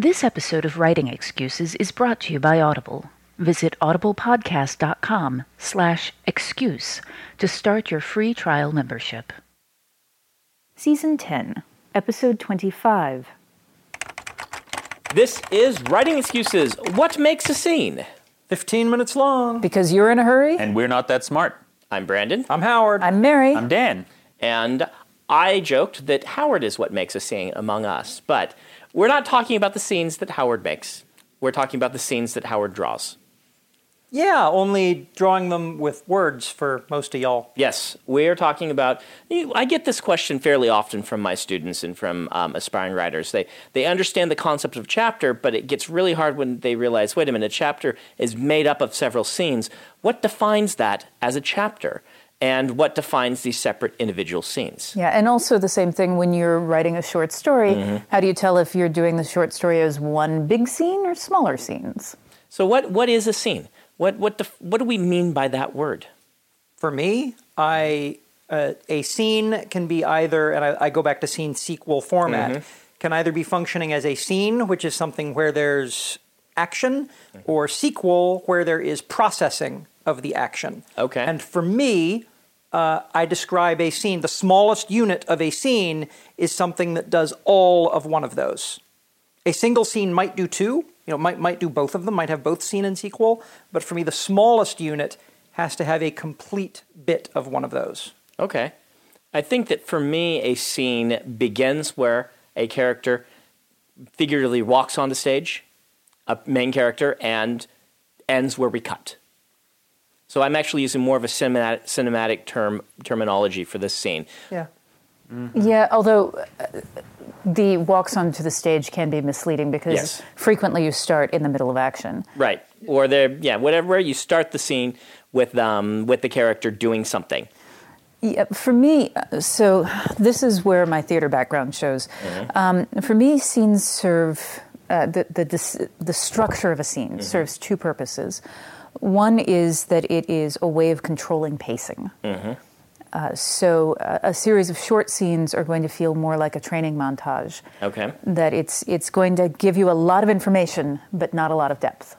This episode of Writing Excuses is brought to you by Audible. Visit audiblepodcast.com slash excuse to start your free trial membership. Season 10, Episode 25. This is Writing Excuses. What makes a scene? 15 minutes long. Because you're in a hurry? And we're not that smart. I'm Brandon. I'm Howard. I'm Mary. I'm Dan. And I joked that Howard is what makes a scene among us. But we're not talking about the scenes that Howard makes. We're talking about the scenes that Howard draws. Yeah, only drawing them with words for most of y'all. Yes, we're talking about. I get this question fairly often from my students and from um, aspiring writers. They they understand the concept of chapter, but it gets really hard when they realize, wait a minute, a chapter is made up of several scenes. What defines that as a chapter? And what defines these separate individual scenes? Yeah, and also the same thing when you're writing a short story. Mm-hmm. How do you tell if you're doing the short story as one big scene or smaller scenes? So, what, what is a scene? What, what, def- what do we mean by that word? For me, I uh, a scene can be either, and I, I go back to scene sequel format, can either be functioning as a scene, which is something where there's action, or sequel, where there is processing of the action. Okay. And for me, uh, I describe a scene, the smallest unit of a scene is something that does all of one of those. A single scene might do two, you know, might, might do both of them, might have both scene and sequel, but for me, the smallest unit has to have a complete bit of one of those. Okay. I think that for me, a scene begins where a character figuratively walks on the stage, a main character, and ends where we cut. So I'm actually using more of a cinematic, cinematic term terminology for this scene. Yeah. Yeah, although uh, the walks onto the stage can be misleading because Yes. frequently you start in the middle of action. Right. Or there, yeah, whatever. You start the scene with um, with the character doing something. Yeah, for me, uh, so this is where my theater background shows. Um, for me, scenes serve uh, the the dis- the structure of a scene serves two purposes. One is that it is a way of controlling pacing. Uh, so uh, a series of short scenes are going to feel more like a training montage. Okay. That it's it's going to give you a lot of information, but not a lot of depth.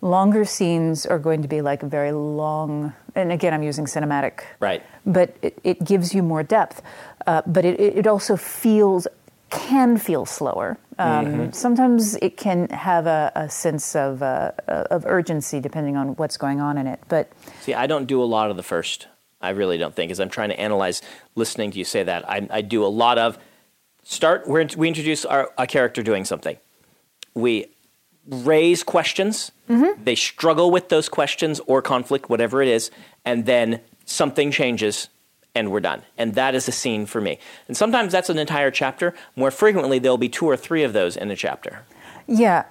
Longer scenes are going to be like a very long, and again, I'm using cinematic Right. but it, it gives you more depth. Uh, but it, it also feels can feel slower. Um, Sometimes it can have a, a sense of uh, of urgency depending on what's going on in it. But See, I don't do a lot of the first. I really don't think, as I'm trying to analyze listening to you say that. I, I do a lot of start. We're, we introduce our, a character doing something. We raise questions. They struggle with those questions or conflict, whatever it is, and then something changes and we're done. And that is a scene for me. And sometimes that's an entire chapter. More frequently, there'll be two or three of those in a chapter. yeah,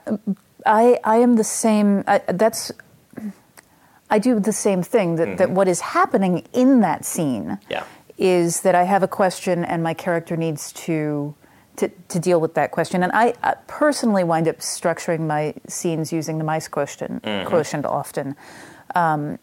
I I am the same. I, that's I do the same thing. That that what is happening in that scene Yeah. is that I have a question and my character needs to. To, to deal with that question, and I, I personally wind up structuring my scenes using the MICE quotient, quotient often. Um,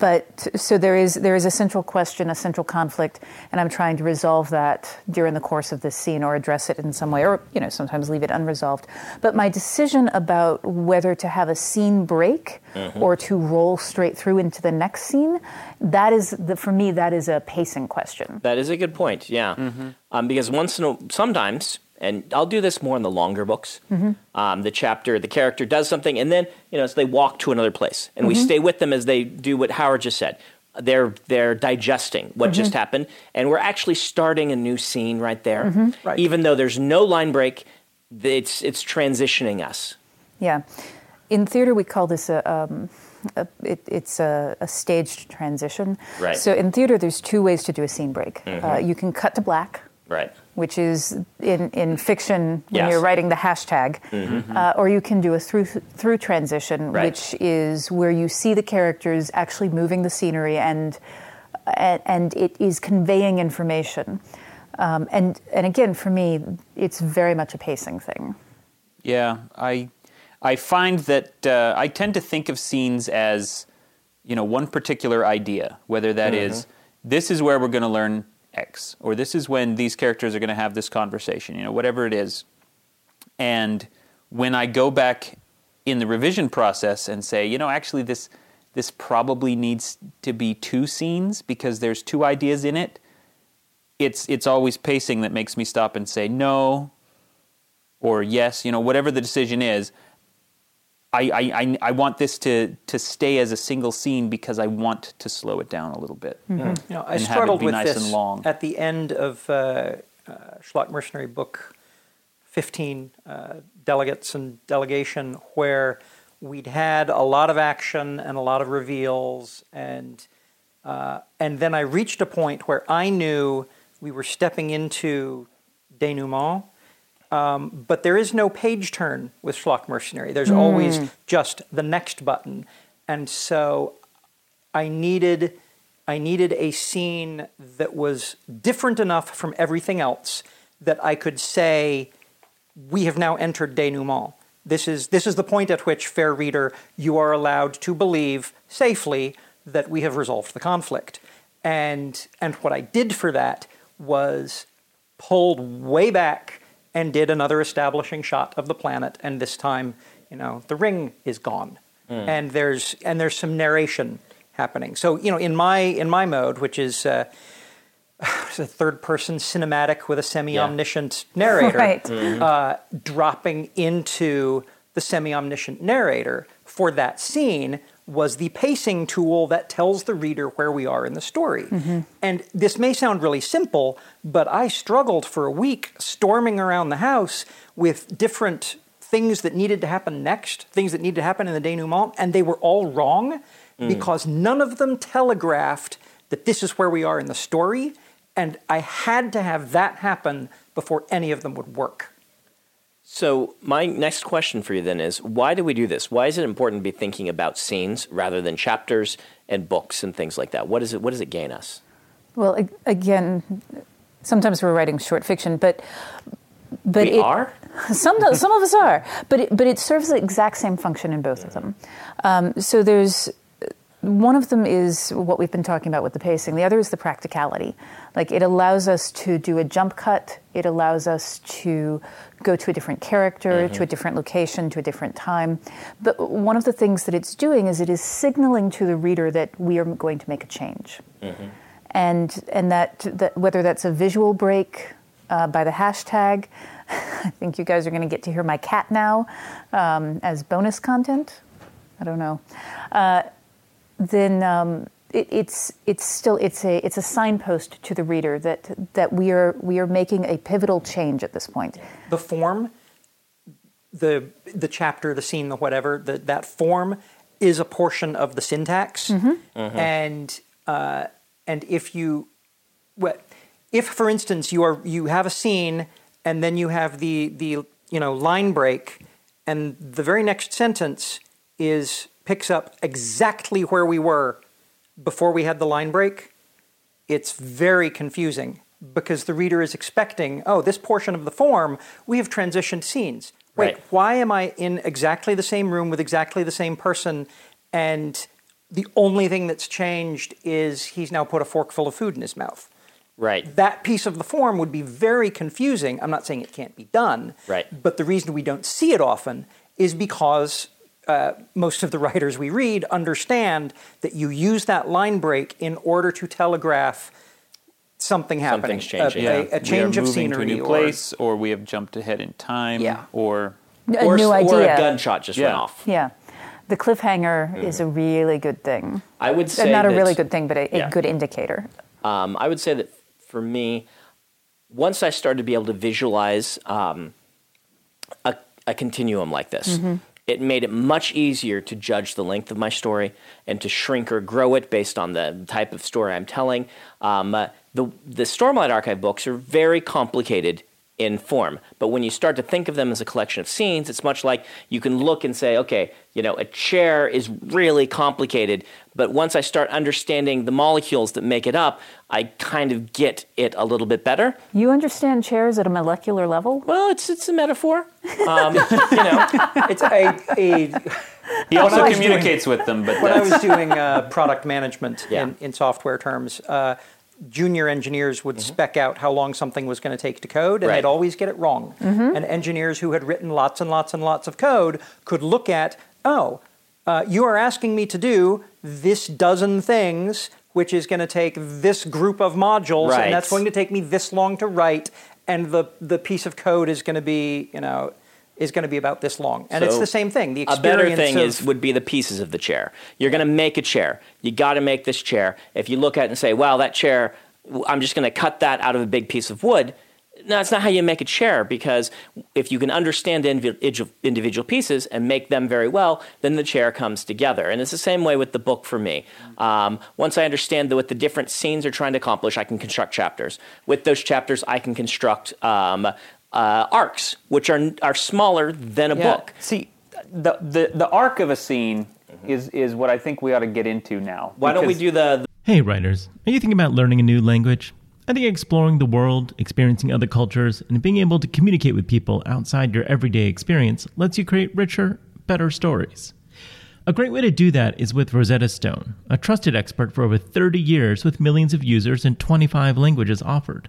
but so there is there is a central question, a central conflict, and I'm trying to resolve that during the course of this scene, or address it in some way, or you know sometimes leave it unresolved. But my decision about whether to have a scene break or to roll straight through into the next scene, that is the, for me that is a pacing question. That is a good point. Yeah, um, because once in a, sometimes, and I'll do this more in the longer books. Um, the chapter, the character does something, and then you know, so they walk to another place, and we stay with them as they do what Howard just said. They're they're digesting what just happened, and we're actually starting a new scene right there. Right. Even though there's no line break, it's it's transitioning us. Yeah. In theater, we call this a, um, a it, it's a, a staged transition. Right. So in theater, there's two ways to do a scene break. Mm-hmm. Uh, you can cut to black, Right. Which is in, in fiction when Yes. you're writing the hashtag, uh, or you can do a through through transition, Right. which is where you see the characters actually moving the scenery and and, and it is conveying information. Um, and and again, for me, it's very much a pacing thing. Yeah, I I find that uh, I tend to think of scenes as you know one particular idea, whether that is this is where we're going to learn X, or this is when these characters are going to have this conversation. You know, whatever it is. And when I go back in the revision process and say, you know, actually this this probably needs to be two scenes because there's two ideas in it. It's it's always pacing that makes me stop and say no, or yes, you know, whatever the decision is, I, I, I, I want this to, to stay as a single scene because I want to slow it down a little bit. You know, I And have it struggled with nice this and long. at the end of uh, uh, Schlock Mercenary Book 15, uh, Delegates and Delegation, where we'd had a lot of action and a lot of reveals, and uh, and then I reached a point where I knew we were stepping into denouement. Um, but there is no page turn with Schlock Mercenary. There's always just the next button, and so I needed I needed a scene that was different enough from everything else that I could say we have now entered denouement. This is this is the point at which fair reader you are allowed to believe safely that we have resolved the conflict. And and what I did for that was pulled way back and did another establishing shot of the planet and this time, you know, the ring is gone. And there's and there's some narration happening. So, you know, in my in my mode, which is uh, it's a third person cinematic with a semi omniscient narrator, Right. uh, dropping into the semi omniscient narrator for that scene was the pacing tool that tells the reader where we are in the story. Mm-hmm. And this may sound really simple, but I struggled for a week storming around the house with different things that needed to happen next, things that needed to happen in the denouement, and they were all wrong mm. because none of them telegraphed that this is where we are in the story. And I had to have that happen before any of them would work. So my next question for you then is why do we do this? Why is it important to be thinking about scenes rather than chapters and books and things like that? What is it what does it gain us? Well, again, sometimes we're writing short fiction, but but we it, are? Some some of us are, but it, but it serves the exact same function in both of them. Um, so there's one of them is what we've been talking about with the pacing. The other is the practicality. Like it allows us to do a jump cut. It allows us to go to a different character, to a different location, to a different time. But one of the things that it's doing is it is signaling to the reader that we are going to make a change and and that, that whether that's a visual break uh, by the hashtag, I think you guys are going to get to hear my cat now um, as bonus content. I don't know. Uh, then um, it, it's it's still it's a it's a signpost to the reader that that we are we are making a pivotal change at this point. the form, the the chapter, the scene, the whatever, the, that form is a portion of the syntax, and uh, and if you, well, if for instance you are you have a scene and then you have the the you know line break, and the very next sentence is picks up exactly where we were before we had the line break, it's very confusing because the reader is expecting, oh, this portion of the form, we have transitioned scenes. Wait, Right. why am I in exactly the same room with exactly the same person and the only thing that's changed is he's now put a fork full of food in his mouth? Right. That piece of the form would be very confusing. I'm not saying it can't be done, Right. but the reason we don't see it often is because uh, most of the writers we read understand that you use that line break in order to telegraph something happening. Something's changing. A, a- Yeah. a change we are of moving scenery to a new or- place, or we have jumped ahead in time, Yeah. or A or, new or a gunshot just went off. Yeah. The cliffhanger is a really good thing. I would say Not a really good thing, but a, a Yeah. good indicator. Um, I would say that for me, once I started to be able to visualize um, a, a continuum like this, Mm-hmm. It made it much easier to judge the length of my story and to shrink or grow it based on the type of story I'm telling. Um, uh, the, the Stormlight Archive books are very complicated in form, but when you start to think of them as a collection of scenes, it's much like you can look and say, okay, you know, a chair is really complicated, but once I start understanding the molecules that make it up, I kind of get it a little bit better. You understand chairs at a molecular level? Well, it's it's a metaphor. Um, you know, It's a, a he also I was communicates with them. But when I was doing uh, product management Yeah. in, in software terms, uh, junior engineers would spec out how long something was going to take to code, and Mm-hmm. Right. they'd always get it wrong. And engineers who had written lots and lots and lots of code could look at, oh, uh, you are asking me to do this dozen things, which is going to take this group of modules, Right. and that's going to take me this long to write, and the the piece of code is going to be, you know. Is going to be about this long, and it's the same thing. The a better thing of, is would be the pieces of the chair. You're going to make a chair. You got to make this chair. If you look at it and say, "Wow, that chair, I'm just going to cut that out of a big piece of wood." No, that's not how you make a chair because if you can understand individual, individual pieces and make them very well, then the chair comes together. And it's the same way with the book for me. Um, once I understand the, what the different scenes are trying to accomplish, I can construct chapters. With those chapters, I can construct um, uh, arcs, which are, are smaller than a Yeah. book. See, the, the the arc of a scene is is what I think we ought to get into now. Why don't we because- do the, Hey, writers, are you thinking about learning a new language? I think exploring the world, experiencing other cultures, and being able to communicate with people outside your everyday experience lets you create richer, better stories. A great way to do that is with Rosetta Stone, a trusted expert for over 30 years with millions of users and 25 languages offered.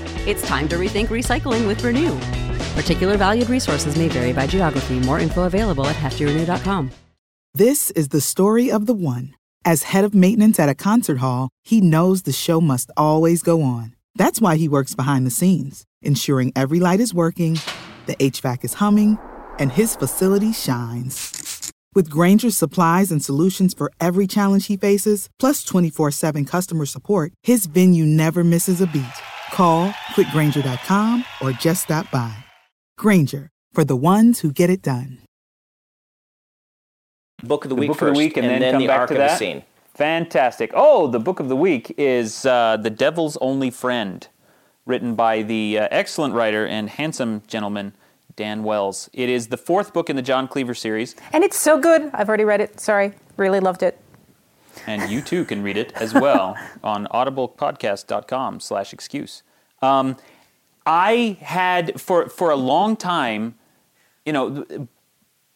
It's time to rethink recycling with Renew. Particular valued resources may vary by geography. More info available at heftyrenew.com. This is the story of the one. As head of maintenance at a concert hall, he knows the show must always go on. That's why he works behind the scenes, ensuring every light is working, the HVAC is humming, and his facility shines. With Grainger's supplies and solutions for every challenge he faces, plus 24 7 customer support, his venue never misses a beat. Call quickgranger.com or just stop by. Grainger, for the ones who get it done. book of the the week book first, of the week, and, then, come the back arc to of that. a scene. Fantastic. Oh, the book of the week is uh, "The Devil's Only Friend," written by the uh, excellent writer and handsome gentleman Dan Wells. It is the fourth book in the John Cleaver series, And it's so good. I've already read it. Sorry. Really loved it. And you too can read it as well on audiblepodcast.com slash excuse Um, I had for for a long time, you know.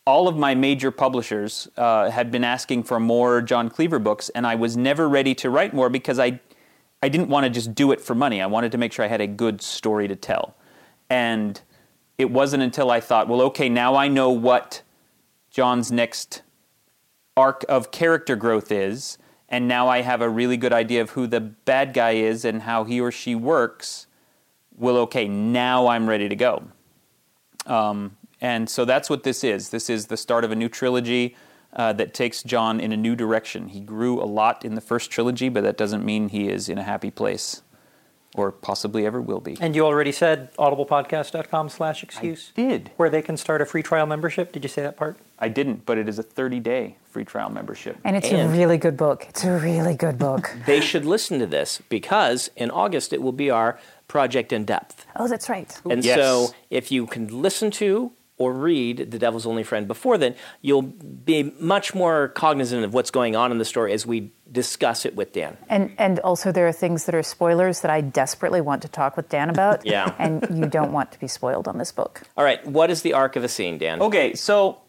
all of my major publishers uh, had been asking for more John Cleaver books, and I was never ready to write more because I, I didn't want to just do it for money. I wanted to make sure I had a good story to tell. And it wasn't until I thought, well, okay, now I know what John's next arc of character growth is, and now I have a really good idea of who the bad guy is and how he or she works, well, okay, now I'm ready to go. Um, and so that's what this is. This is the start of a new trilogy uh, that takes John in a new direction. He grew a lot in the first trilogy, but that doesn't mean he is in a happy place or possibly ever will be. And you already said audiblepodcast.com slash excuse. did. Where they can start a free trial membership. Did you say that part? I didn't, but it is a 30 day free trial membership. And it's And- a really good book. It's a really good book. They should listen to this because in August it will be our project in depth. oh, that's right. And Yes. so if you can listen to or read The Devil's Only Friend before then, you'll be much more cognizant of what's going on in the story as we discuss it with Dan. And and also there are things that are spoilers that I desperately want to talk with Dan about. Yeah. And you don't want to be spoiled on this book. All right, what is the arc of a scene, Dan? Okay, so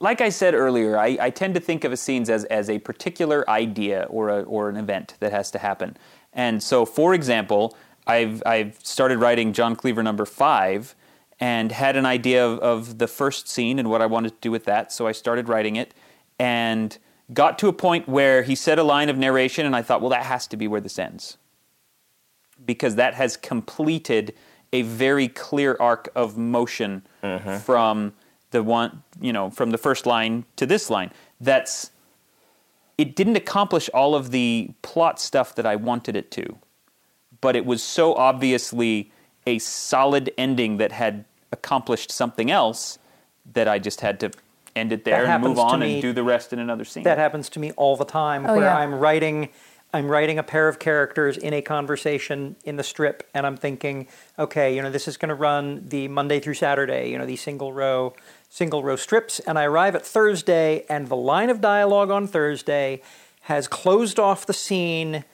like I said earlier, I, I tend to think of a scenes as, as a particular idea or, a, or an event that has to happen. And so, for example, I've, I've started writing John Cleaver number five and had an idea of, of the first scene and what I wanted to do with that. So I started writing it and got to a point where he said a line of narration, and I thought, well, that has to be where this ends. Because that has completed a very clear arc of motion mm-hmm. from the one, you know, from the first line to this line. That's it didn't accomplish all of the plot stuff that I wanted it to, but it was so obviously a solid ending that had accomplished something else that I just had to end it there and move on me- and do the rest in another scene. That happens to me all the time Oh, where yeah. I'm writing I'm writing a pair of characters in a conversation in the strip and I'm thinking, okay, you know, this is going to run the Monday through Saturday, you know, these single row single row strips and I arrive at Thursday and the line of dialogue on Thursday has closed off the scene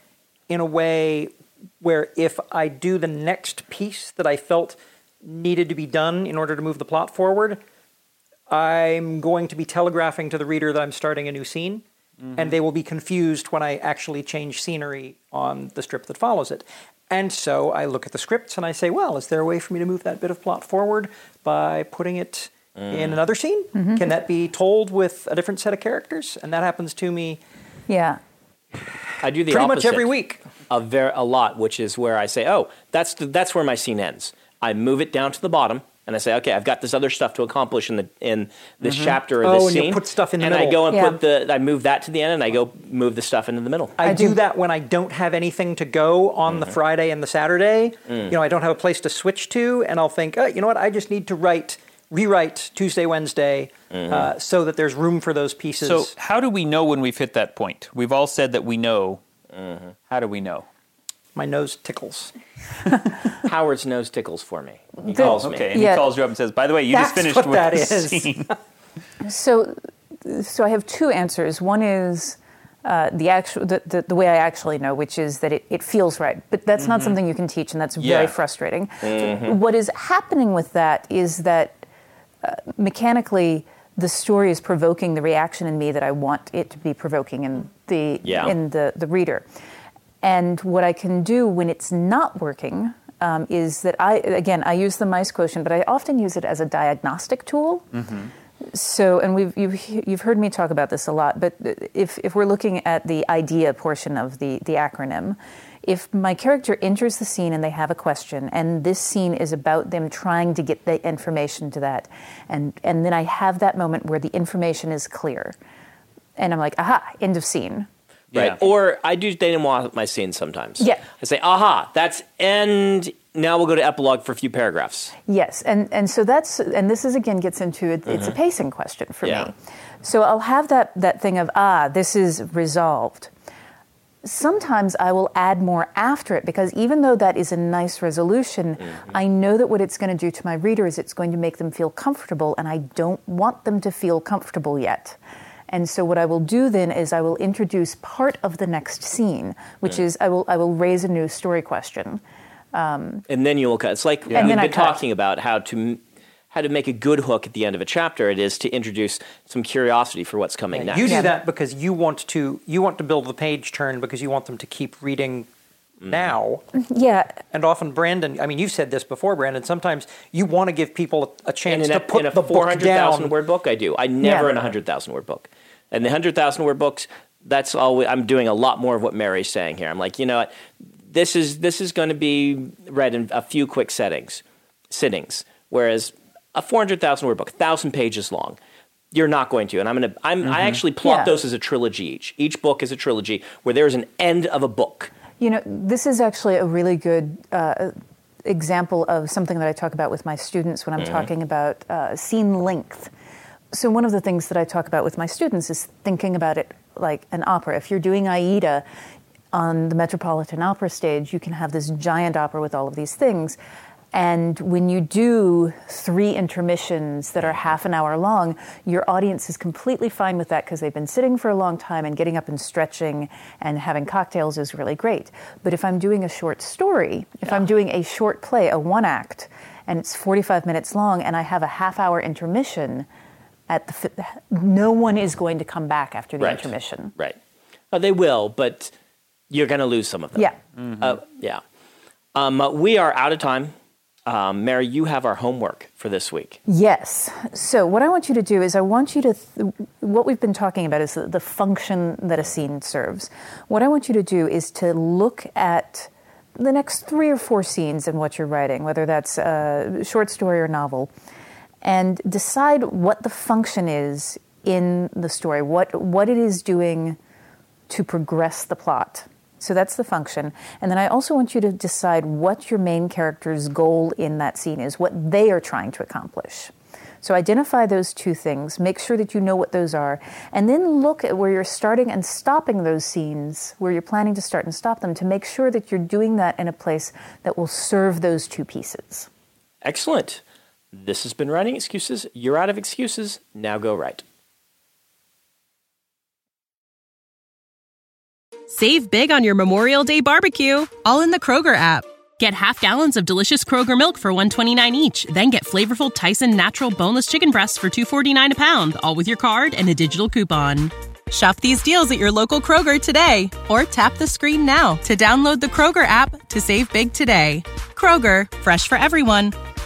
in a way where if I do the next piece that I felt needed to be done in order to move the plot forward, I'm going to be telegraphing to the reader that I'm starting a new scene, and they will be confused when I actually change scenery on the strip that follows it. And so I look at the scripts and I say, well, is there a way for me to move that bit of plot forward by putting it in mm. another scene? Mm-hmm. Can that be told with a different set of characters? And that happens to me Yeah. I do the pretty much every week. a ver- a lot, which is where I say, "Oh, that's the, that's where my scene ends." I move it down to the bottom, and I say, "Okay, I've got this other stuff to accomplish in the in this mm-hmm. chapter or Oh, this and you scene." put stuff in the and I go and Yeah. put the I move that to the end, and I go move the stuff into the middle. I, I do do- that when I don't have anything to go on the mm-hmm. Friday and the Saturday. Mm. You know, I don't have a place to switch to, and I'll think, oh, you know what? I just need to write, rewrite Tuesday, Wednesday, mm-hmm. uh, so that there's room for those pieces. so, how do we know when we've hit that point? We've all said that we know. How do we know? My nose tickles. Howard's nose tickles for me. He The- calls me. Okay, and Yeah. he calls you up and says, "By the way, you just finished what with that this is. scene." So, so I have two answers. One is uh, the actual the, the, the way I actually know, which is that it, it feels right. But that's not something you can teach, and that's Yeah. very frustrating. What is happening with that is that uh, mechanically the story is provoking the reaction in me that I want it to be provoking in the Yeah. in the, the reader. And what I can do when it's not working um, is that I again I use the MICE quotient, but I often use it as a diagnostic tool. So, and we've you've, you've heard me talk about this a lot, but if if we're looking at the idea portion of the the acronym, if my character enters the scene and they have a question, and this scene is about them trying to get the information to that, and and then I have that moment where the information is clear, and I'm like, aha, end of scene. Right. Yeah. Or I do denouement my scenes sometimes. Yeah. I say, aha, that's end. Now we'll go to epilogue for a few paragraphs. Yes, and, and so that's and this is again gets into it, it's a pacing question for Yeah. me. So I'll have that that thing of ah, this is resolved. Sometimes I will add more after it because even though that is a nice resolution, I know that what it's going to do to my reader is it's going to make them feel comfortable, and I don't want them to feel comfortable yet. And so what I will do then is I will introduce part of the next scene, which is I will I will raise a new story question. Um, and then you will cut. It's like And we've then I been cut. talking about how to how to make a good hook at the end of a chapter. It is to introduce some curiosity for what's coming next. You do Yeah. that because you want to you want to build the page turn because you want them to keep reading mm. now. Yeah. And often, Brandon, I mean, you've said this before, Brandon. Sometimes you want to give people a chance in to a, put in a the book 400,000 down. word book, I do. I never Yeah. in a 100,000 word book. And the 100,000 word books, that's all I'm doing a lot more of what Mary's saying here. I'm like, you know what? This is, this is going to be read in a few quick settings, sittings. Whereas a 400,000 word book, 1,000 pages long, you're not going to. And I'm going to, I'm, I actually plot Yeah. those as a trilogy each. Each book is a trilogy where there is an end of a book. You know, this is actually a really good uh, example of something that I talk about with my students when I'm talking about uh, scene length. So, one of the things that I talk about with my students is thinking about it like an opera. If you're doing Aida on the Metropolitan Opera stage, you can have this giant opera with all of these things. And when you do three intermissions that are half an hour long, your audience is completely fine with that because they've been sitting for a long time and getting up and stretching and having cocktails is really great. But if I'm doing a short story, if I'm doing a short play, a one act, and it's 45 minutes long and I have a half hour intermission, at the, no one is going to come back after the Right. intermission. Right. Uh, they will, but you're going to lose some of them. Yeah. Uh, yeah. Um, uh, we are out of time. Um, Mary, you have our homework for this week. Yes. So, what I want you to do is, I want you to, th- what we've been talking about is the, the function that a scene serves. What I want you to do is to look at the next three or four scenes in what you're writing, whether that's a short story or novel, and decide what the function is in the story, what, what it is doing to progress the plot. So that's the function. And then I also want you to decide what your main character's goal in that scene is, what they are trying to accomplish. So identify those two things, make sure that you know what those are, and then look at where you're starting and stopping those scenes, where you're planning to start and stop them, to make sure that you're doing that in a place that will serve those two pieces. Excellent. This has been Writing Excuses. You're out of excuses. Now go write. Save big on your Memorial Day barbecue, all in the Kroger app. Get half gallons of delicious Kroger milk for 129 each, then get flavorful Tyson natural boneless chicken breasts for 249 a pound, all with your card and a digital coupon. Shop these deals at your local Kroger today or tap the screen now to download the Kroger app to save big today. Kroger, fresh for everyone.